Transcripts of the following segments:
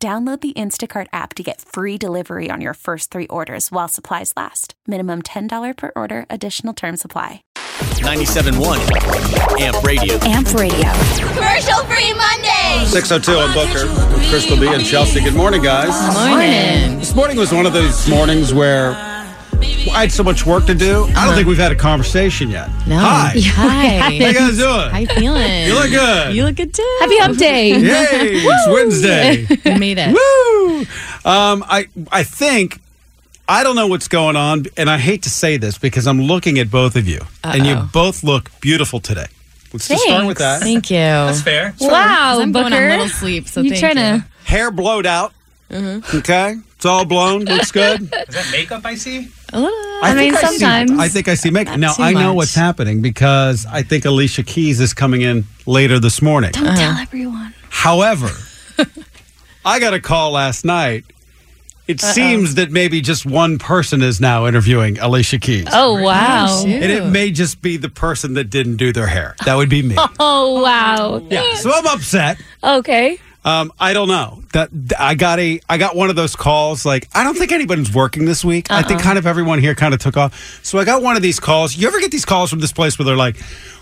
Download the Instacart app to get free delivery on your first three orders while supplies last. Minimum $10 per order, additional term supply. 97.1 Amp Radio. Amp Radio. Commercial free Monday. 602 on Booker with Crystal B and Chelsea. Good morning, guys. Morning. This morning was one of those mornings where I had so much work to do. I don't think we've had a conversation yet. No. Hi. Hi. How you guys doing? How you feeling? You look good. You look good too. Happy Hump Day. Yay! It's Wednesday. We made it. Woo! Um, I I think I don't know what's going on, and I hate to say this because I'm looking at both of you, and you both look beautiful today. Let's just start with that. Thank you. That's fair. Wow, I'm going on Booker. little sleep, so you thank trying you. to Hair blowed out. Mm-hmm. Okay, it's all blown. Looks good. Is that makeup I see? A little. I mean, think see- sometimes. I think I see Megan. Now I know much. what's happening because I think Alicia Keys is coming in later this morning. Don't tell uh-huh. everyone. However, I got a call last night. It seems that maybe just one person is now interviewing Alicia Keys. Oh wow. Oh, shoot. And it may just be the person that didn't do their hair. That would be me. Oh wow. yeah. So I'm upset. Okay. Um, I don't know. That I got a I got one of those calls. Like I don't think anybody's working this week. I think kind of everyone here kind of took off. So I got one of these calls. You ever get these calls from this place where they're like,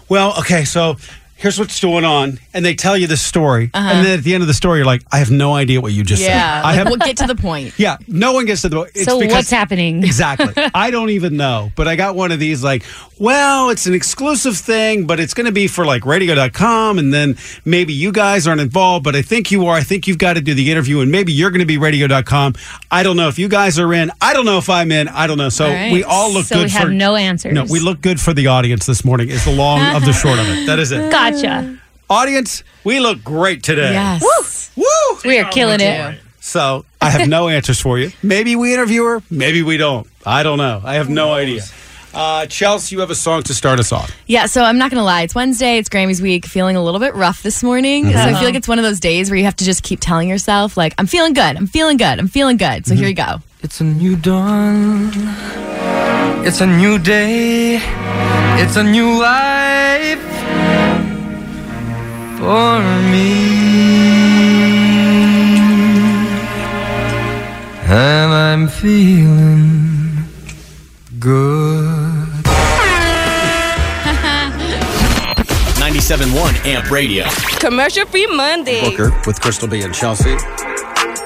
"Well, okay, so here's what's going on," and they tell you this story, and uh-huh. then at the end of the story, you're like, "I have no idea what you just Yeah. said." I Like, have. we'll get to the point. yeah, no one gets to the. It's so because- what's happening? Exactly. I don't even know. But I got one of these like, well, it's an exclusive thing, but it's going to be for like radio.com. And then maybe you guys aren't involved, but I think you are. I think you've got to do the interview and maybe you're going to be radio.com. I don't know if you guys are in. I don't know if I'm in. I don't know. So All right. we all look So good we for. have no answers. no, we look good for the audience this morning, is the long of the short of it. That is it. Gotcha. Audience, we look great today. Yes. Woo! We are killing it. So I have no answers for you. Maybe we interview her, maybe we don't. I don't know. I have no idea. Uh, Chelsea, you have a song to start us off. Yeah, so I'm not going to lie. It's Wednesday. It's Grammys week. Feeling a little bit rough this morning. So I feel like it's one of those days where you have to just keep telling yourself, like, I'm feeling good. I'm feeling good. I'm feeling good. So here you go. It's a new dawn. It's a new day. It's a new life for me. And I'm feeling good. 97.1 Amp Radio. Commercial free Monday. Booker with Crystal B and Chelsea.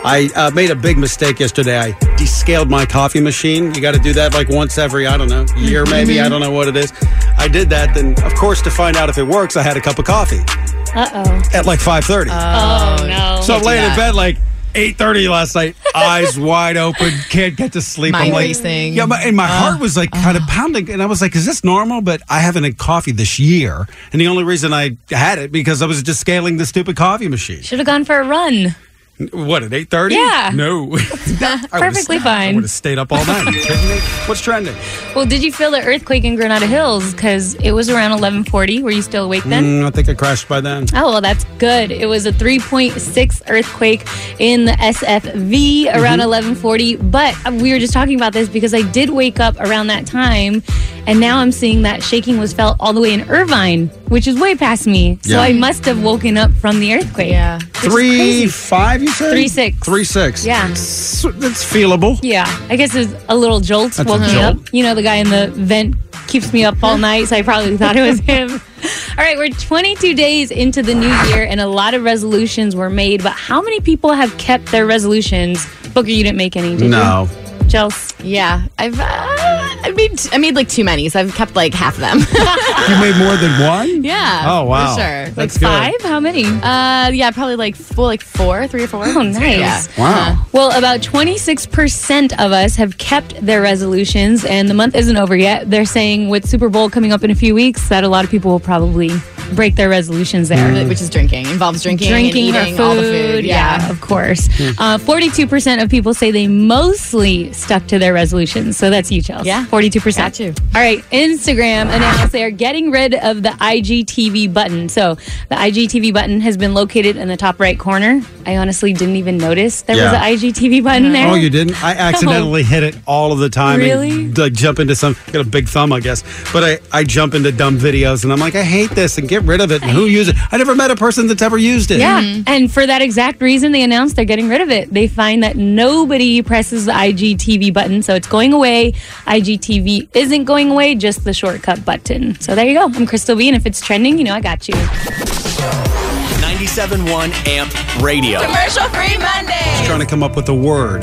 I uh, made a big mistake yesterday. I descaled my coffee machine. You got to do that like once every, I don't know, year maybe. I don't know what it is. I did that. Then, of course, to find out if it works, I had a cup of coffee Uh oh. at like 5.30. Oh no. so I'm laying in bed like 8.30 last night, eyes wide open, can't get to sleep. I'm Mind like, racing. Yeah, my, and my heart was like kind of pounding. And I was like, is this normal? But I haven't had coffee this year. And the only reason I had it because I was just scaling the stupid coffee machine. Should have gone for a run. What at eight thirty? Yeah. No, Perfectly I fine. would have stayed up all night. Are you kidding me? What's trending? Well, did you feel the earthquake in Granada Hills? Because it was around 11:40. Were you still awake then? Mm, I think I crashed by then. Oh, well, that's good. It was a 3.6 earthquake in the SFV around 1140. But we were just talking about this because I did wake up around that time. And now I'm seeing that shaking was felt all the way in Irvine, which is way past me. So Yeah. I must have woken up from the earthquake. Yeah. Three five, you said? Three six. Three six. Yeah. It's, it's feelable. Yeah. I guess it's a little jolt That's woke me jolt. up. You know, the guy in the vent keeps me up all night, so I probably thought it was him. All right, we're 22 days into the new year, and a lot of resolutions were made. But how many people have kept their resolutions? Booker, you didn't make any, did you? No. you? Chels. Yeah. I've, uh, I made, I made like too many, so I've kept like half of them. You made more than one? yeah. Oh, wow. For sure. That's like five? How many? Uh, yeah, probably like four, like four, three or four. Oh, nice. Yeah. Wow. Well, about 26% of us have kept their resolutions, and the month isn't over yet. They're saying with Super Bowl coming up in a few weeks that a lot of people will probably break their resolutions there. Which is drinking. Involves drinking, Drinking and or eating food, all the food. yeah, of course. Uh, Forty-two percent of people say they mostly stuck to their resolutions. So that's you, Chelsea. Yeah. forty-two percent. Got you. All right, Instagram announced they are getting rid of the IGTV button. So the IGTV button has been located in the top right corner. I honestly didn't even notice there Yeah. was an IGTV button there. Oh, you didn't? I accidentally hit it all of the time. Really? And, like jump into some. Got a big thumb, I guess. But I, I jump into dumb videos, and I'm like, I hate this, and get rid of it. And who uses it? I never met a person that's ever used it. Yeah, mm-hmm. and for that exact reason, they announced they're getting rid of it. They find that nobody presses the IGTV button, so it's going away. IGTV isn't going away, just the shortcut button. So there you go. I'm Crystal B, and if it's trending, you know I got you. 97.1 Amp Radio. Commercial free Monday. Just trying to come up with a word.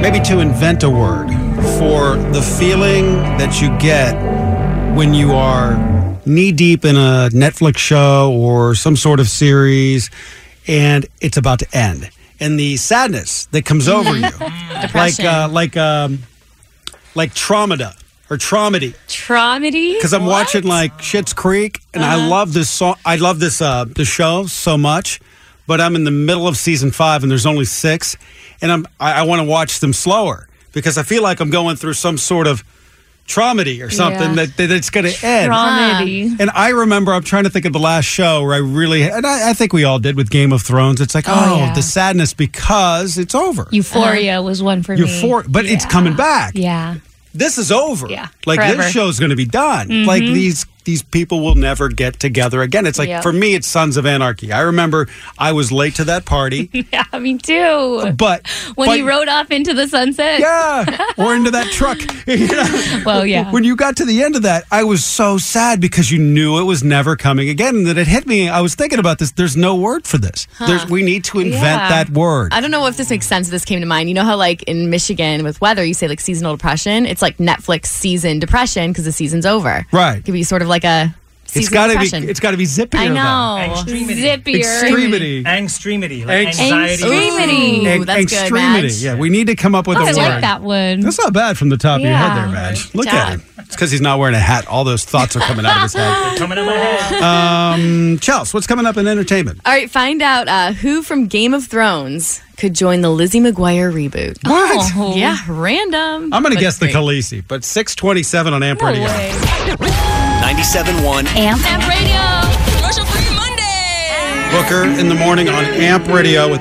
Maybe to invent a word for the feeling that you get when you are knee deep in a Netflix show or some sort of series and it's about to end. And the sadness that comes over you. like uh, like um like traumata or traumedy. Traumedy? because I'm watching like Schitt's Creek, and I love this song. I love this uh the show so much, but I'm in the middle of season five, and there's only six, and I'm I, I want to watch them slower because I feel like I'm going through some sort of traumedy or something Yeah. that, that it's going to end. Traumedy. And I remember, I'm trying to think of the last show where I really, and I, I think we all did with Game of Thrones. It's like, oh, Oh, yeah. the sadness because it's over. Euphoria was one for me. Euphor- but it's coming back Yeah. this is over. Yeah, Like forever. Mm-hmm. this show's going to be done. Like these these people will never get together again. It's like Yep. for me, it's Sons of Anarchy. I remember I was late to that party, Yeah, me too. but When but- he rode off into the sunset. yeah, or into that truck. You know? Well, yeah. When you got to the end of that, I was so sad because you knew it was never coming again, and that it hit me. I was thinking about this. There's no word for this. There's, we need to invent Yeah. that word. I don't know if this makes sense. This came to mind. You know how, like in Michigan with weather, you say like seasonal depression. It's like Netflix season depression because the season's over. Right. It could be sort of like a. it's seasonal got to depression. be. It's got to be zippier. I know. Extremity. Zippier. Extremity. Angstreamity. Like Angst- anxiety. Extremity. Ooh, Ex- that's good. Madge. Yeah, we need to come up with Oh, a I word. like that one. That's not bad from the top of your head there, Madge. Look job. at him. It's because he's not wearing a hat. All those thoughts are coming out of his head. Coming in my head. Um, Chels, what's coming up in entertainment? All right, find out uh, who from Game of Thrones could join the Lizzie McGuire reboot. What? Oh. Yeah, random. I'm going to but guess the great. Khaleesi, but 627 on Amp No Radio. way. 97.1 Amp. Amp Radio. Commercial free Monday. Booker in the morning on Amp Radio with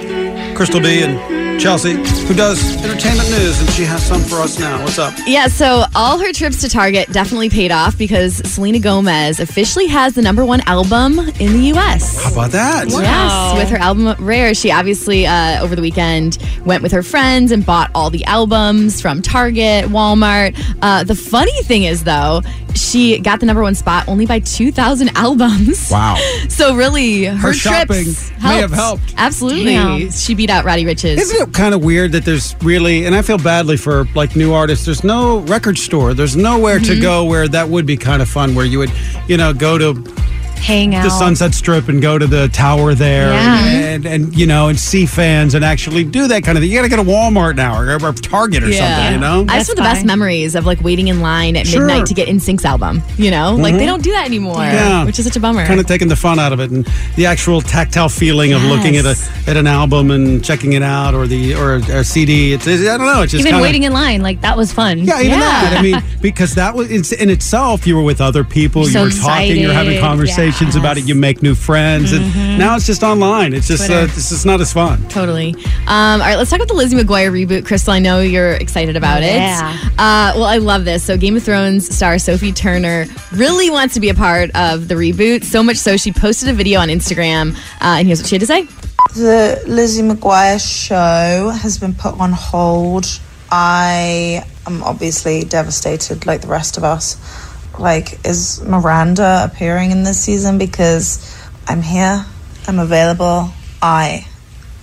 Crystal B and Chelsea, who does entertainment news, and she has some for us now. What's up? Yeah, so all her trips to Target definitely paid off because Selena Gomez officially has the number one album in the U.S. How about that? Yes, with her album Rare, she obviously uh, over the weekend went with her friends and bought all the albums from Target, Walmart. Uh, the funny thing is, though, she got the number one spot only by 2,000 albums. Wow. So really, her, Her shopping trips may have helped. Absolutely, Damn. she beat out Roddy Ricch's. Isn't it kind of weird that there's really, and I feel badly for like new artists, there's no record store. There's nowhere Mm-hmm. to go where that would be kind of fun, where you would, you know, go to Hang out. the Sunset Strip and go to the tower there Yeah. and, and, you know, and see fans and actually do that kind of thing. You got to go to Walmart now or, or Target or something, you know? I just have the That's best memories of like waiting in line at Sure. midnight to get NSYNC's album. You know, like they mm-hmm. don't do that anymore, Yeah. which is such a bummer. kind of taking the fun out of it and the actual tactile feeling of looking at a at an album and checking it out or the or a, CD. It's, I don't know. It's just Even kinda, waiting in line, like that was fun. Yeah, even Yeah. that. I mean, because that was it's, in itself. You were with other people. So you were talking. You're having excited. Conversations about it. You make new friends, and now it's just online. It's just uh, it's just not as fun. Totally. Um, all right, let's talk about the Lizzie McGuire reboot. Crystal, I know you're excited about Yeah. it. Uh, well, I love this. So, Game of Thrones star Sophie Turner really wants to be a part of the reboot, so much so she posted a video on Instagram, uh, and here's what she had to say. The Lizzie McGuire show has been put on hold. I am obviously devastated, like the rest of us. Like, is Miranda appearing in this season? Because I'm here, I'm available, I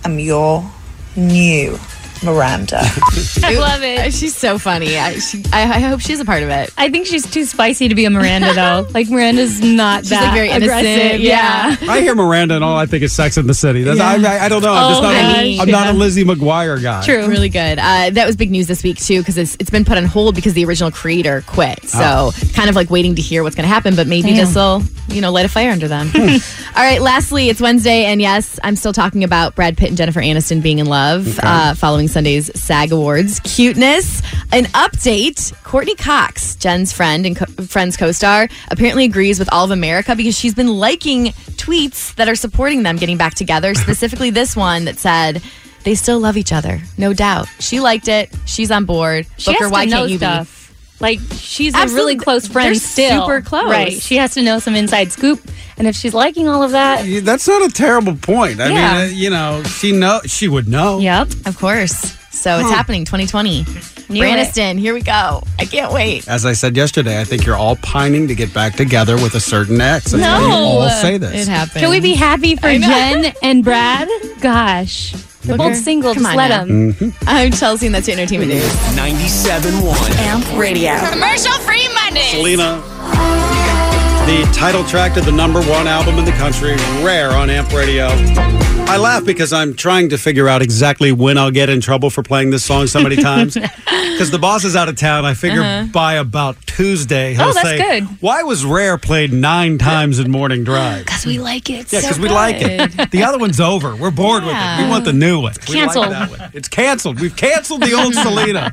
am your new Miranda. I love it. She's so funny. I, she, I, I hope she's a part of it. I think she's too spicy to be a Miranda though. Like Miranda's not She's that like very aggressive. innocent. Yeah. I hear Miranda and all I think is Sex in the City. That's, I, I, I don't know. I'm just Oh, not. gosh, A, I'm not a. Lizzie McGuire guy. True. Really good. Uh, that was big news this week too because it's, it's been put on hold because the original creator quit. So kind of like waiting to hear what's going to happen, but maybe this will you know light a fire under them. All right. Lastly, it's Wednesday, and yes, I'm still talking about Brad Pitt and Jennifer Aniston being in love uh, following Sunday's SAG Awards. Cuteness. An update. Courteney Cox, Jen's friend and co- friend's co-star, apparently agrees with all of America because she's been liking tweets that are supporting them getting back together. Specifically, this one that said. They still love each other, no doubt. She liked it. She's on board. She Booker, why can't you stuff. Like she's Absolutely. a really close friend They're still. super close. Right. She has to know some inside scoop. And if she's liking all of that, That's not a terrible point. I Yeah. mean, uh, you know, she know she would know. yep. Of course. So it's happening 2020. New Braniston, here we go. I can't wait. As I said yesterday, I think you're all pining to get back together with a certain ex. That's why you No. all say this. It happened. Can we be happy for Jen and Brad? Gosh. They're Booker, both single. come Just on let now. them. Mm-hmm. I'm Chelsea, and that's your entertainment news. 97.1 Amp Radio. Commercial free Monday. Selena, the title track to the number one album in the country, Rare on Amp Radio. I laugh because I'm trying to figure out exactly when I'll get in trouble for playing this song so many times. Because the boss is out of town. I figure by about Tuesday, he'll Uh-huh. Oh, that's say, good. Why was Rare played nine times in Morning Drive? Because we like it. Yeah, because we like it. The other one's over. We're bored with it. We want the new one. We like canceled. that one. It's canceled. We've canceled the old Selena.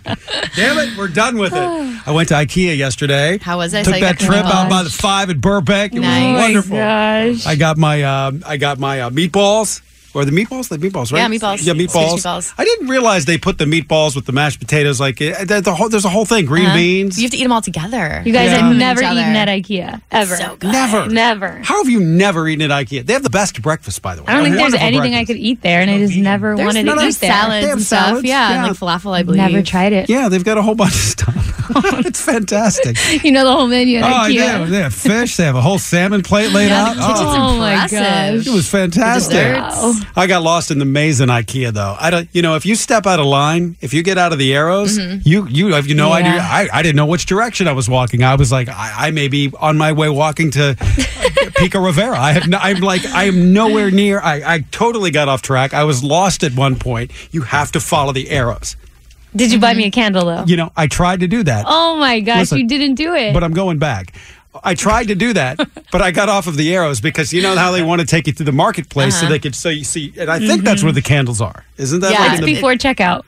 Damn it, we're done with it. I went to IKEA yesterday. How was it? I Took that trip out by the five Burbank. It Nice. Oh was wonderful. gosh. I got my um, I got my uh, meatballs. Or the meatballs? The meatballs, right? Yeah, meatballs. Yeah, meatballs. Swedish meatballs. I didn't realize they put the meatballs with the mashed potatoes. Like it, there's, a whole, there's a whole thing. Green Uh-huh. beans. You have to eat them all together. You guys Yeah. have never eaten at IKEA ever. So good. Never. Never. How have you never eaten at IKEA? They have the best breakfast, by the way. I don't think there's Wonderful anything I could eat there, and I just never There's, wanted to there's eat there. salads They have and stuff. salads, Yeah, yeah. and like falafel, I believe. Never tried it. Yeah, they've got a whole bunch of stuff. it's fantastic. You know the whole menu at Oh, I IKEA. do. They have fish. They have a whole salmon plate laid Yeah, out. Oh, Oh my gosh. it was fantastic. I got lost in the maze in IKEA though. I don't. You know, if you step out of line, if you get out of the arrows, mm-hmm. you you have you no Yeah. idea. I, I didn't know which direction I was walking. I was like, I, I may be on my way walking to Pico Rivera. I have. No, I'm like, I am nowhere near. I, I totally got off track. I was lost at one point. You have to follow the arrows. Did you buy mm-hmm. me a candle though? You know, I tried to do that. Oh my gosh, Listen, you didn't do it. but I'm going back. I tried to do that, but I got off of the arrows because you know how they want to take you to the marketplace so they could so you see. And I think that's where the candles are, isn't that? Yeah, like it's in the, before checkout.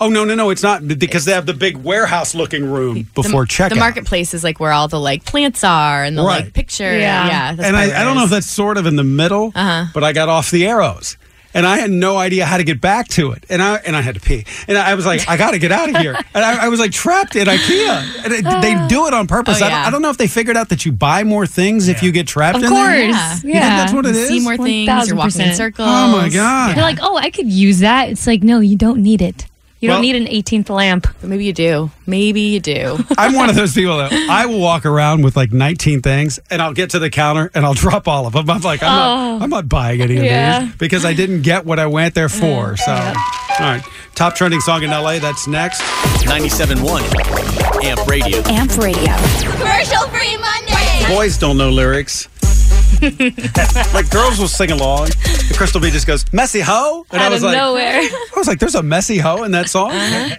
oh no, no, no! It's not because they have the big warehouse-looking room before checkout. The marketplace is like where all the like plants are and the Right. like picture. Yeah. Yeah. that's and probably I, I don't know it if that's sort of in the middle, Uh-huh. but I got off the arrows. And I had no idea how to get back to it, and I and I had to pee, and I was like, I got to get out of here, and I, I was like trapped in IKEA, and it, they do it on purpose. Oh, I, don't. I don't know if they figured out that you buy more things if you get trapped Of in course. there. Yeah. Yeah. Think that's what it You is? see more things. You're walking in 1000%. circles. Oh my god! You're like, oh, I could use that. It's like, no, you don't need it. You Well- don't need an 18th lamp. But maybe you do. Maybe you do. I'm one of those people that I will walk around with like 19 things, and I'll get to the counter and I'll drop all of them. I'm like, I'm not, oh. I'm not buying any of Oh. Yeah. these because I didn't get what I went there for. So, all right, top trending song in LA. That's next. 97.1 Amp Radio. Amp Radio. Commercial free Monday. Boys don't know lyrics. like girls will sing along. The Crystal B just goes messy hoe, and I was of like, nowhere. I was like, there's a messy hoe in that song.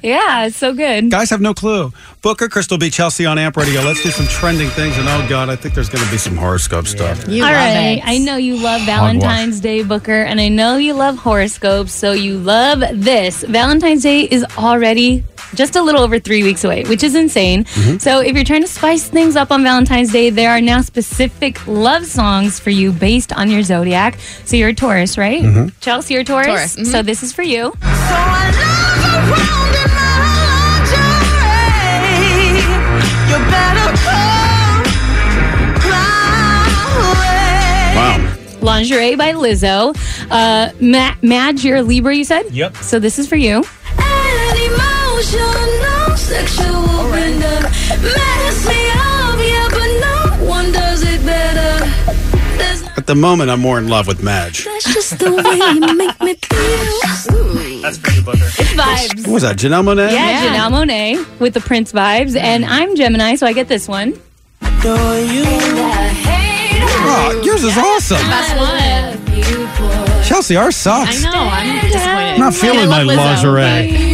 yeah, it's so good. Guys have no clue. Booker, Crystal B, Chelsea on Amp Radio. Let's do some trending things. And oh god, I think there's going to be some horoscope stuff. You All love right. it. I know you love Valentine's Day, Booker, and I know you love horoscopes, so you love this. Valentine's Day is already just a little over three weeks away, which is insane. Mm-hmm. So if you're trying to spice things up on Valentine's Day, there are now specific love songs for you based on your zodiac. So you're a Taurus, right? Mm-hmm. Chelsea, you're a Taurus. Taurus, mhm. So this is for you. Wow. Lingerie by Lizzo. Uh, Ma- Madge, you're a Libra, you said? Yep. So this is for you. At the moment, I'm more in love with Madge. That's just the way you make me feel. That's That's pretty booker. It's vibes. What was that? Janelle Monae? Yeah, Yeah. Janelle Monae with the Prince vibes, and I'm Gemini, so I get this one. Oh, yours is awesome. Best one. Chelsea, ours sucks. I know. I'm disappointed. I'm not feeling I my love Lizzo. lingerie.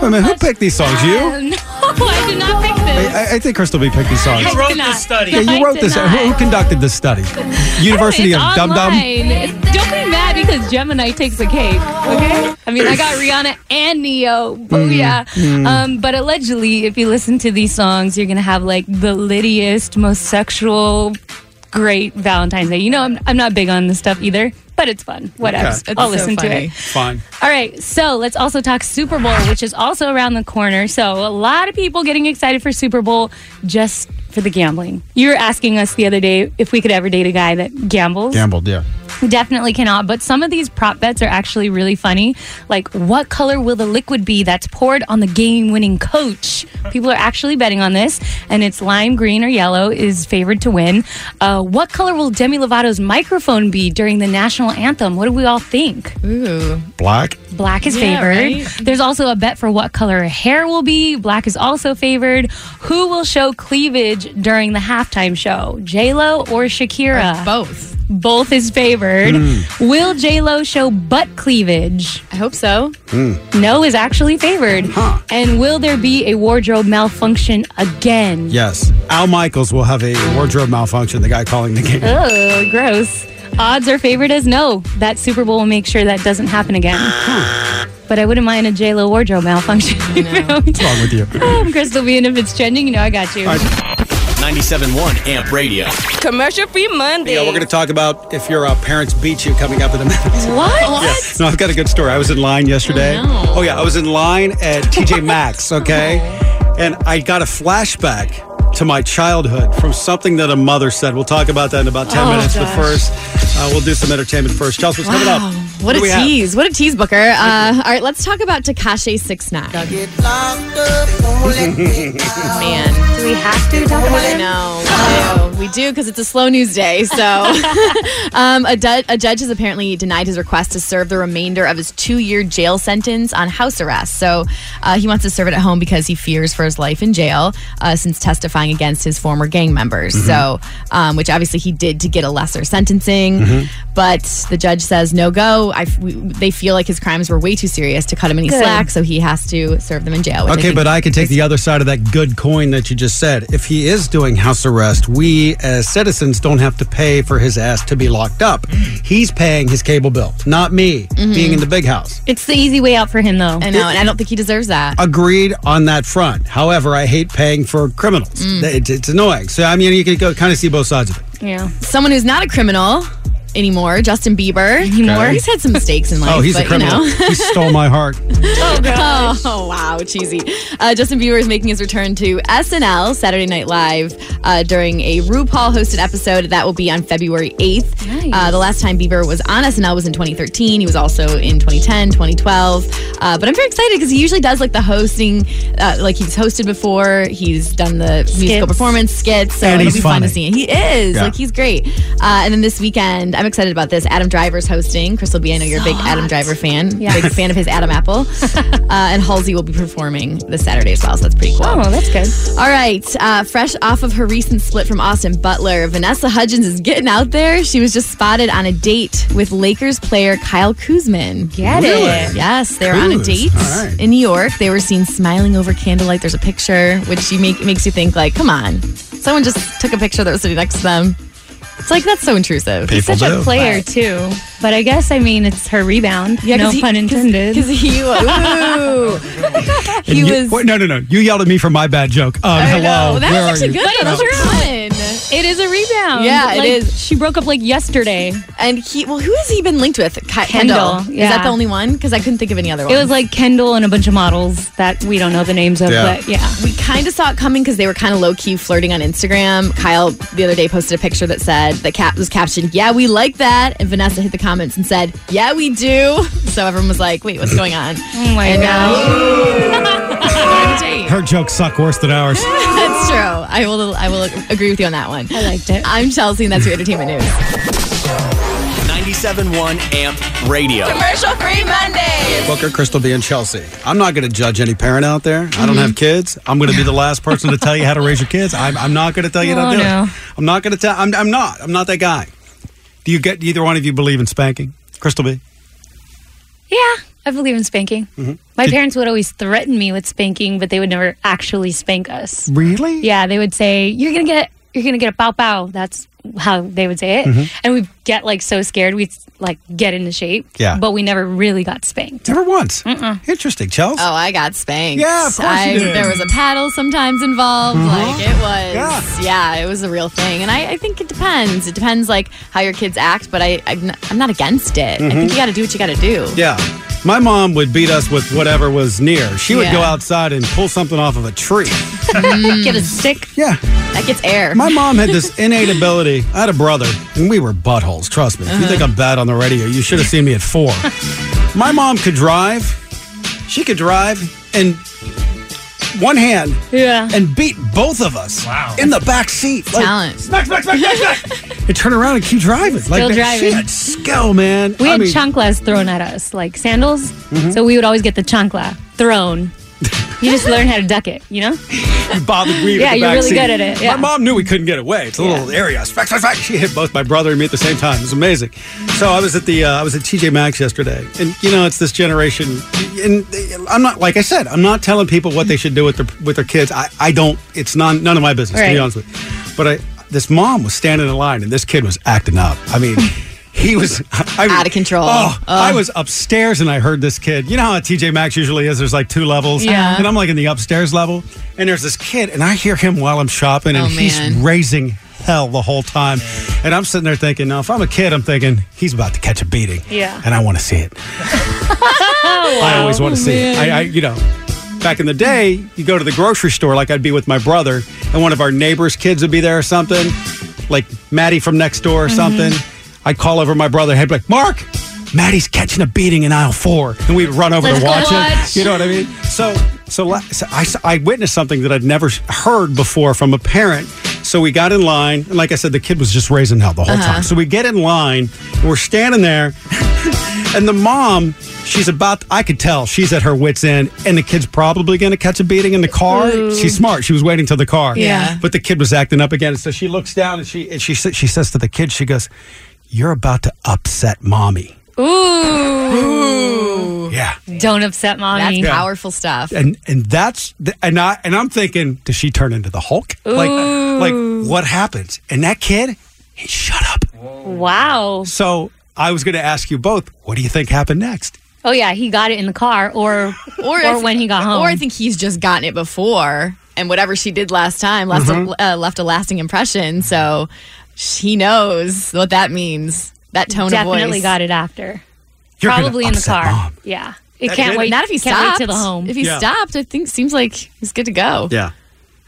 Wait a minute, who picked these songs? You? No, I did not pick this. I, I think Crystal B picked these songs. I wrote did this study. Yeah, you I wrote did this. Who, not. who conducted this study? University it's of Dum Dum. online. Don't be mad because Gemini takes the cake. Okay. I mean, I got Rihanna and Ne-Yo. Booyah. Mm, Um, but allegedly, if you listen to these songs, you're gonna have like the littiest, most sexual, great Valentine's Day. You know, I'm I'm not big on this stuff either, but it's fun. Whatever. Okay. I'll so listen to it. Fine. All right, so let's also talk Super Bowl, which is also around the corner. So, a lot of people getting excited for Super Bowl just for the gambling. You were asking us the other day if we could ever date a guy that gambles. Gambled, yeah. Definitely cannot. But some of these prop bets are actually really funny. Like, what color will the liquid be that's poured on the game winning coach? People are actually betting on this, and it's lime green or yellow is favored to win. Uh, what color will Demi Lovato's microphone be during the national anthem? What do we all think? Ooh. Black. Black is Yeah, favored. right? There's also a bet for what color hair will be. Black is also favored. Who will show cleavage during the halftime show? J Lo or Shakira? Both. Both is favored. Hmm. Will J Lo show butt cleavage? I hope so. Hmm. No is actually favored. And will there be a wardrobe malfunction again? Yes. Al Michaels will have a wardrobe malfunction, the guy calling the game. Oh, gross. Odds are favored as no. That Super Bowl will make sure that doesn't happen again. But I wouldn't mind a J Lo wardrobe malfunction. What's wrong with you? I'm um, Crystal B, and if it's trending, you know I got you. 97.1 Amp Radio. Commercial free Monday. Yeah, we're going to talk about if your uh, parents beat you coming up in a minute. What? what? Yeah. No, I've got a good story. I was in line yesterday. Oh, yeah, I was in line at TJ Maxx, okay? And I got a flashback to my childhood from something that a mother said. We'll talk about that in about 10 Oh, minutes. But first, uh, we'll do some entertainment first. Chelsea, what's coming up? What do a we have? tease. What a tease, Booker. Uh, all right, let's talk about Tekashi 69 Man. Do we have to talk about I it? know. We do. We do because it's a slow news day. So, um, a, du- a judge has apparently denied his request to serve the remainder of his two year jail sentence on house arrest. So, uh, he wants to serve it at home because he fears for his life in jail uh, since testifying against his former gang members. So, um, which obviously he did to get a lesser sentencing. But the judge says no go. I f we, they feel like his crimes were way too serious to cut him any Good. slack. So, he has to serve them in jail. Okay, think but I can take the other side of that good coin that you just said. If he is doing house arrest, we as citizens don't have to pay for his ass to be locked up. He's paying his cable bill, not me being in the big house. It's the easy way out for him, though. I know, and I don't think he deserves that. Agreed on that front. However, I hate paying for criminals. Mm. It's, it's annoying. So, I mean, you can go kind of see both sides of it. yeah. someone who's not a criminal anymore, Justin Bieber. Anymore? He's had some mistakes in life. Oh, he's but, a criminal. You know. he stole my heart. oh, wow, cheesy. Uh, Justin Bieber is making his return to SNL, Saturday Night Live, uh, during a RuPaul hosted episode that will be on February 8th. Nice. Uh, the last time Bieber was on SNL was in 2013. He was also in 2010, 2012. Uh, but I'm very excited because he usually does like the hosting, uh, like he's hosted before. He's done the musical performance skits. So And it'll he's be fun to funny. see. He is. Yeah. Like he's great. Uh, and then this weekend, I'm excited about this. Adam Driver's hosting. Crystal B, I know you're a big Adam Driver fan. Yes. Big fan of his Adam Apple. uh, and Halsey will be performing this Saturday as well. So that's pretty cool. Oh, that's good. All right. Uh, fresh off of her recent split from Austin Butler, Vanessa Hudgens is getting out there. She was just spotted on a date with Lakers player Kyle Kuzman. Get it. Yes, they were on a date All right. in New York. They were seen smiling over candlelight. There's a picture, which you make makes you think like, come on, someone just took a picture that was sitting next to them. It's like that's so intrusive. People Such do. a player, too. But I guess, I mean, it's her rebound. no 'cause he- pun intended. Because he, ooh, he And you- was. wait, no, no, no. You yelled at me for my bad joke. Um, I hello. know. That Where was are actually you? good. That was True. fun. It is a rebound. Yeah, it Like, is. She broke up like yesterday. And he, well, who has he been linked with? Ki- Kendall, Is yeah. that the only one? Because I couldn't think of any other ones. It was like Kendall and a bunch of models that we don't know the names of, Yeah. but yeah. we kind of saw it coming because they were kind of low key flirting on Instagram. Kyle the other day posted a picture that said the cap was captioned, "Yeah, we like that," and Vanessa hit the comments and said, "Yeah, we do." So everyone was like, "Wait, what's going on?" Oh my And gosh. now, Her jokes suck worse than ours. that's true. I will. I will agree with you on that one. I liked it. I'm Chelsea, and that's your entertainment news. 97.1 AMP Radio. Commercial free Monday. Booker, Crystal B, and Chelsea. I'm not going to judge any parent out there. I Mm-hmm. don't have kids. I'm going to be the last person to tell you how to raise your kids. I'm, I'm not going to tell you how Oh, to do no. it. I'm not going to tell. I'm, I'm not. I'm not that guy. Do you get either one of you believe in spanking? Crystal B? Yeah, I believe in spanking. Mm-hmm. My parents would always threaten me with spanking, but they would never actually spank us. Really? Yeah, they would say, "You're gonna get, you're gonna get a pow pow." That's how they would say it, Mm-hmm. and we'd get like so scared, we'd like get into shape. Yeah. but we never really got spanked. Never once. Interesting, Chelsea. Oh, I got spanked. Yeah, of course you I, did. There was a paddle sometimes involved. Like it was. Yeah. Yeah. it was a real thing. And I, I think it depends. It depends like how your kids act, but I, I'm, not, I'm not against it. I think mm-hmm. you got to do what you got to do. Yeah. My mom would beat us with whatever was near. She would Yeah. go outside and pull something off of a tree. Mm. Get a stick. Yeah. That gets air. My mom had this innate ability. I had a brother, and we were buttholes. Trust me. If you think uh-huh. I'm bad on the radio, you should have seen me at four. My mom could drive. She could drive and one hand Yeah. and beat both of us wow. in the back seat. Like, Talent. Smack, smack, smack, smack, smack. and turn around and keep driving. Still like, She driving. had skill, man. We I had mean, chanclas thrown at us, like sandals. Mm-hmm. So we would always get the chancla thrown. You just learn how to duck it, you know? you bothered weave Yeah, the you're really seat. good at it, yeah. My mom knew we couldn't get away. It's a little area. Smack, smack, smack. She hit both my brother and me at the same time. It was amazing. So I was at the uh, I was at TJ Maxx yesterday, and you know it's this generation. And I'm not like I said, I'm not telling people what they should do with their with their kids. I, I don't. It's none none of my business to be honest with you. But I this mom was standing in line, and this kid was acting up. I mean. He was I Out of control. Oh, Ugh. I was upstairs and I heard this kid. You know how a TJ Maxx usually is? There's like two levels. Yeah. And I'm like in the upstairs level, and there's this kid, and I hear him while I'm shopping, and Oh, he's man. raising hell the whole time. And I'm sitting there thinking, now if I'm a kid, I'm thinking he's about to catch a beating. Yeah. And I want to see it. I always want to oh, see it. I, I, you know, back in the day, you go to the grocery store, like I'd be with my brother, and one of our neighbors' kids would be there or something, like Maddie from next door or mm-hmm. something. I'd call over my brother, he'd be like, Mark, Maddie's catching a beating in aisle four. And we'd run over Let's to watch, watch. it. You know what I mean? So, so, so I, I witnessed something that I'd never heard before from a parent. So we got in line, and like I said, the kid was just raising hell the whole time. So we get in line, and we're standing there, and the mom, she's about, I could tell she's at her wits' end, and the kid's probably going to catch a beating in the car. She's smart. She was waiting till the car. Yeah. But the kid was acting up again. So she looks down and she and she she says to the kid, she goes, "You're about to upset mommy." Ooh. Yeah. Don't upset mommy. That's powerful stuff. And and that's the, and I and I'm thinking, does she turn into the Hulk? Like like what happens? And that kid, he shut up. Wow. So I was going to ask you both, what do you think happened next? Oh yeah, he got it in the car or or, I- when he got home. Or I think he's just gotten it before, and whatever she did last time left Mm-hmm. a, uh, left a lasting impression. So he knows what that means. That tone definitely of voice. Definitely got it after. You're Probably in the car. Mom. Yeah. It That can't kid- wait. Not if he can't stopped. wait till the home. If he Yeah. stopped, I think seems like he's good to go. Yeah.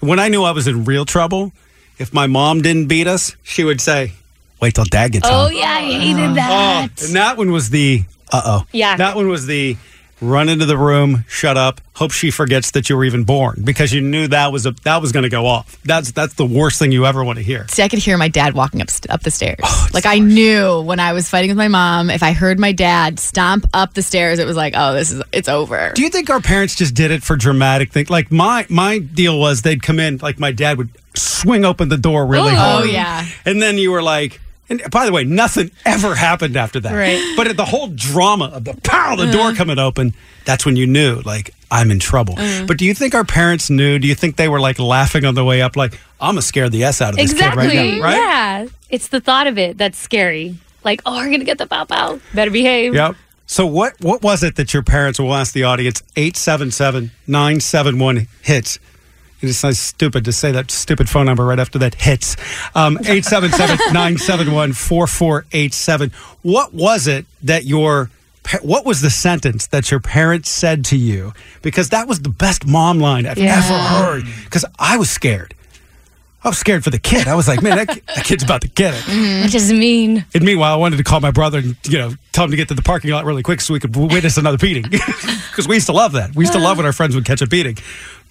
When I knew I was in real trouble, if my mom didn't beat us, she would say, "Wait till Dad gets oh home." Oh yeah, I hated Oh, that. and that one was the uh oh. Yeah. That one was the run into the room, shut up, hope she forgets that you were even born because you knew that was a that was going to go off. That's that's the worst thing you ever want to hear. See, I could hear my dad walking up up the stairs. Oh, like I knew when I was fighting with my mom, if I heard my dad stomp up the stairs, it was like, oh, this is it's over. Do you think our parents just did it for dramatic thing? Like my my deal was they'd come in, like my dad would swing open the door really Ooh. hard. Oh, yeah. And then you were like and by the way, nothing ever happened after that. Right. But the whole drama of the pow, the door uh-huh. coming open, that's when you knew, like, I'm in trouble. Uh-huh. But do you think our parents knew? Do you think they were like laughing on the way up, like, I'm gonna scare the S out of this exactly. kid right now? Right? Yeah. It's the thought of it that's scary. Like, oh, we're gonna get the pow pow. Better behave. Yep. So what what was it that your parents will ask the audience 877-971 hits? It's so stupid to say that stupid phone number right after that hits. Um 877-971-4487. What was it that your what was the sentence that your parents said to you? Because that was the best mom line I've Yeah. ever heard. Because I was scared. I was scared for the kid. I was like, man, that, that kid's about to get it. Which is mean. And meanwhile, I wanted to call my brother and you know tell him to get to the parking lot really quick so we could witness another beating. Because we used to love that. We used to love when our friends would catch a beating.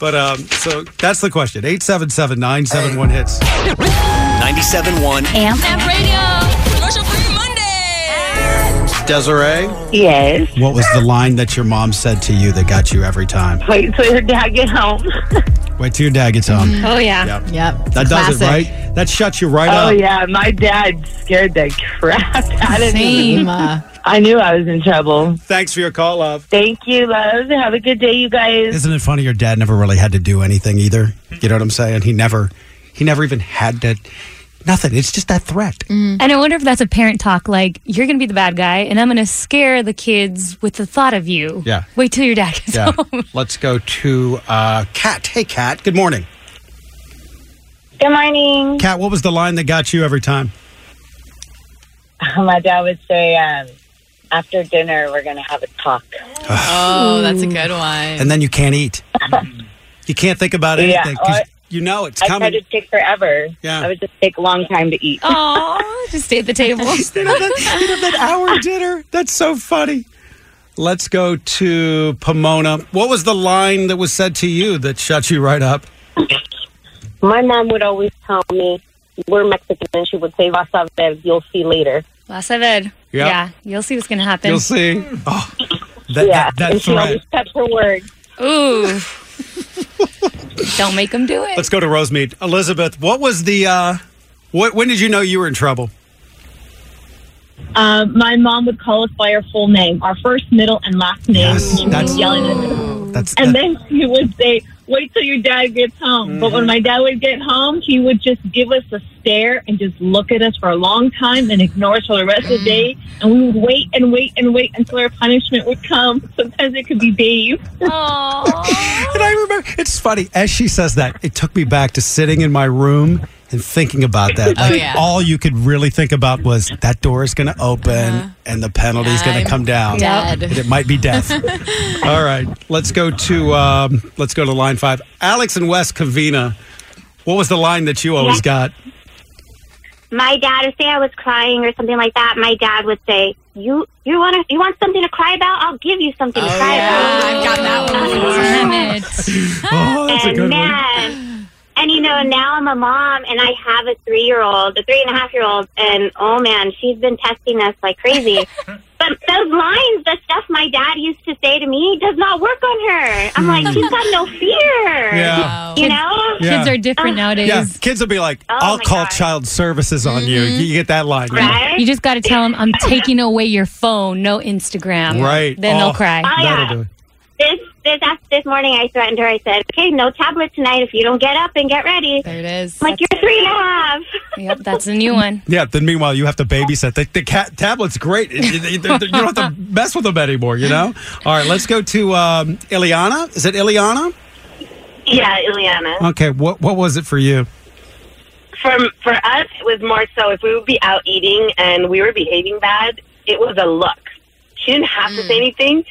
But um, so that's the question. 877-971 hits. 97.1 Amp Radio. Commercial free Monday. Desiree, Yes. what was the line that your mom said to you that got you every time? Wait till your dad get home. Wait till your dad gets home. Oh yeah. Yep. Yep. That a does it, right? That shuts you right oh up. Oh, yeah, my dad scared the crap out of me. Same. I knew I was in trouble. Thanks for your call, love. Thank you, love. Have a good day, you guys. Isn't it funny? Your dad never really had to do anything either. You know what I'm saying? He never, he never even had to. Nothing. It's just that threat. And I wonder if that's a parent talk. Like you're gonna be the bad guy, and I'm gonna scare the kids with the thought of you. Yeah. Wait till your dad gets Yeah. home. Let's go to uh, Kat. Hey, Kat. Good morning. Good morning. Kat, what was the line that got you every time? My dad would say, um, after dinner, we're going to have a talk. Ah. oh, that's a good one. And then you can't eat. you can't think about Yeah, anything 'cause or- you know it's I coming. tried to take forever. Yeah. I would just take a long time to eat. Oh, just stay at the table. Instead of that, instead of that hour dinner. That's so funny. Let's go to Pomona. What was the line that was said to you that shut you right up? My mom would always tell me, we're Mexican, and she would say, vas a ver, you'll see later. Vas a ver. Yeah, you'll see what's gonna happen. You'll see. Oh, that, yeah, that, that and she always kept her word. Ooh. Don't make them do it. Let's go to Rosemead. Elizabeth, what was the, uh, what, when did you know you were in trouble? Um, my mom would call us by our full name, our first, middle, and last name. Yes, She that's- yelling at us. That's, And that- then she would say, wait till your dad gets home. But when my dad would get home, he would just give us a stare and just look at us for a long time and ignore us for the rest of the day. And we would wait and wait and wait until our punishment would come. Sometimes it could be days. And I remember, it's funny, as she says that, it took me back to sitting in my room and thinking about that. Oh, Like, yeah. all you could really think about was that door is going to open and the penalty is going to come down. dead. And it might be death. all right, let's go to um, let's go to line five. Alex and West Covina. What was the line that you always got? My dad would say I was crying or something like that. My dad would say, "You, you want to, you want something to cry about? I'll give you something to Oh, cry yeah. about." I've got that one before. Damn it. Oh, that's a and good one. Man, and you know, now I'm a mom and I have a three year old, a three and a half year old, and oh man, she's been testing us like crazy. but those lines, the stuff my dad used to say to me, does not work on her. I'm like, hmm. she's got no fear. Yeah. You know? Yeah. Kids are different nowadays. Yeah, kids will be like, Oh, "I'll my call God. child services on you." Mm-hmm. You get that line, Right? You just got to tell them, I'm taking away your phone, no Instagram. right? Then Oh, they'll cry. Oh, yeah. That'll do it. This this this morning, I threatened her. I said, "Okay, no tablet tonight if you don't get up and get ready." There it is. I'm like you're three and a half. Yep, that's a new one. Yeah. Then meanwhile, you have to babysit. The, the cat tablet's great. You, you- you don't have to mess with them anymore. You know. All right. Let's go to um, Ileana. Is it Ileana? Yeah, Ileana. Okay. What What was it for you? For, for us, it was more so if we would be out eating and we were behaving bad, it was a look. She didn't have to say anything.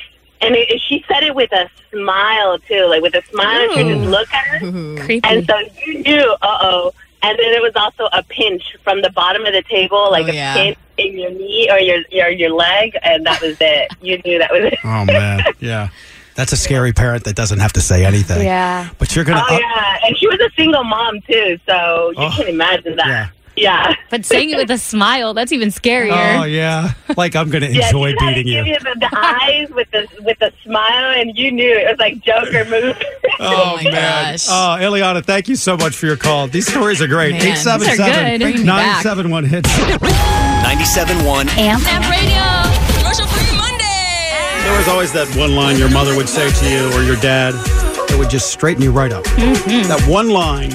And it, she said it with a smile, too. Like with a smile, and she just look at us. Creepy. And so you knew, uh oh. And then there was also a pinch from the bottom of the table, like Oh, a yeah. pinch in your knee or your, your your leg, and that was it. You knew that was it. Oh man. Yeah. That's a scary parent that doesn't have to say anything. yeah. But you're gonna. Oh up- yeah, and she was a single mom too, so you Oh, can imagine that. yeah. Yeah. But saying it with a smile, that's even scarier. Oh yeah. Like I'm gonna Yeah, enjoy she had beating give you. you the, the eyes with the with the smile, and you knew it was like Joker move. Oh, oh, my man. gosh. Oh, Ileana, thank you so much for your call. These stories are great. Man, these are 877 good. Bringing me back. 971 hits. 97.1 Amp. There was always that one line your mother would say to you or your dad that would just straighten you right up. Mm-hmm. That one line.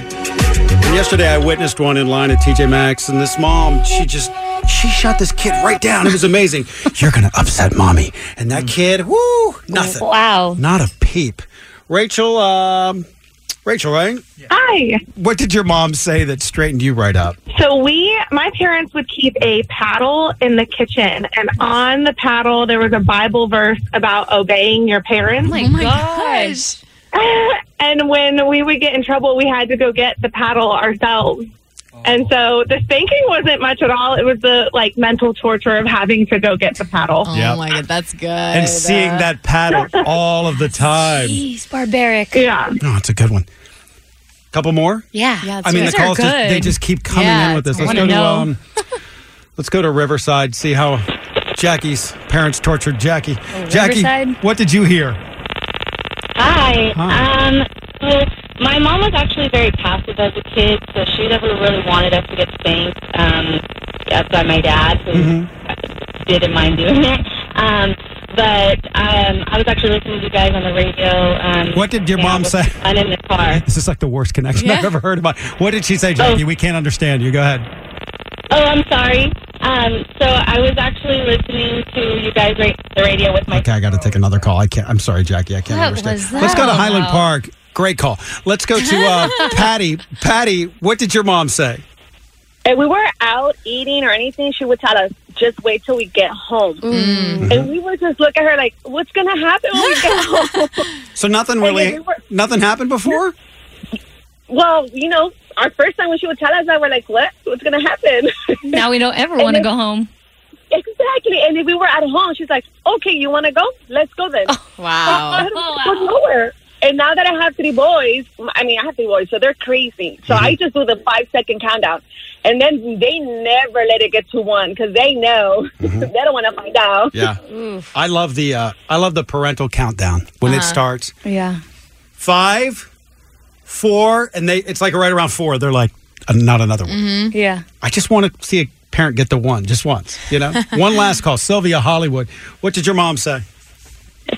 And yesterday I witnessed one in line at TJ Maxx, and this mom, she just she shut this kid right down. It was amazing. You're gonna upset mommy. And that kid, whoo, nothing. Wow. Not a peep. Rachel, um, Rachel, right? Hi. What did your mom say that straightened you right up? So we, my parents would keep a paddle in the kitchen, and on the paddle there was a Bible verse about obeying your parents. Oh my, Oh my gosh. Gosh. and when we would get in trouble, we had to go get the paddle ourselves. And so the spanking wasn't much at all. It was the like mental torture of having to go get the paddle. Oh Yep. my god, that's good. And seeing that paddle all of the time. Jeez, barbaric. Yeah. Oh, it's a good one. Couple more? Yeah. Yeah, it's I mean, good. the calls just, they just keep coming Yeah, in with this. Let's go wanna know. um, let's go to Riverside. See how Jackie's parents tortured Jackie. Jackie, Riverside? what did you hear? Hi. Hi. Um, well, my mom was actually very passive as a kid, so she never really wanted us to get spanked um, by my dad, who Mm-hmm. didn't mind doing it. Um, but um, I was actually listening to you guys on the radio. Um, What did your mom was say? fun in the car. This is like the worst connection I've ever heard about. What did she say, Jackie? We can't understand you. Go ahead. Oh, I'm sorry. Um, so I was actually listening to you guys ra- the radio with my Okay, I got to take another call. I can't. I'm sorry, Jackie. I can't What understand. was Let's go to that Highland about? Park. Great call. Let's go to uh, Patty. Patty, what did your mom say? If we were out eating or anything, she would tell us, just wait till we get home. And we would just look at her like, what's going to happen when we get home? So nothing And really, we were- nothing happened before. Well, you know, our first time when she would tell us that, we're like, what? What's going to happen? Now we don't ever want to go home. Exactly. And if we were at home, she's like, okay, you want to go? Let's go then. wow. Go nowhere. And now that I have three boys, I mean, I have three boys, so they're crazy. So I just do the five second countdown. And then they never let it get to one because they know they don't want to find out. Yeah. I love the uh, I love the parental countdown when it Uh-huh. starts. Yeah. Five, four, and they it's like right around four. They're like, uh, not another one. Yeah. I just want to see a parent get the one just once. You know. one last call, Sylvia Hollywood. What did your mom say?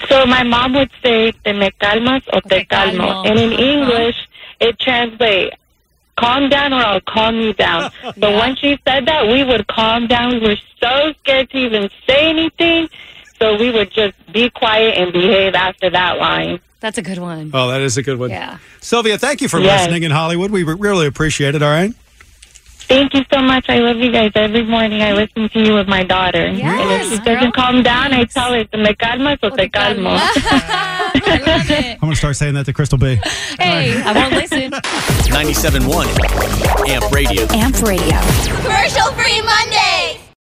So my mom would say, te me calmas o te calmo. And in English, it translates, calm down or I'll calm you down. But when she said that, we would calm down. We were so scared to even say anything. So we would just be quiet and behave after that line. That's a good one. Oh, that is a good one. Yeah. Sylvia, thank you for Yes. listening in Hollywood. We really appreciate it. All right. Thank you so much. I love you guys. Every morning I listen to you with my daughter. and if she doesn't calm down, I tell her, te me calmas o te oh, calmo. I'm going to start saying that to Crystal B. Hey, I won't listen. 97.1 Amp Radio. Amp Radio. Commercial free Monday.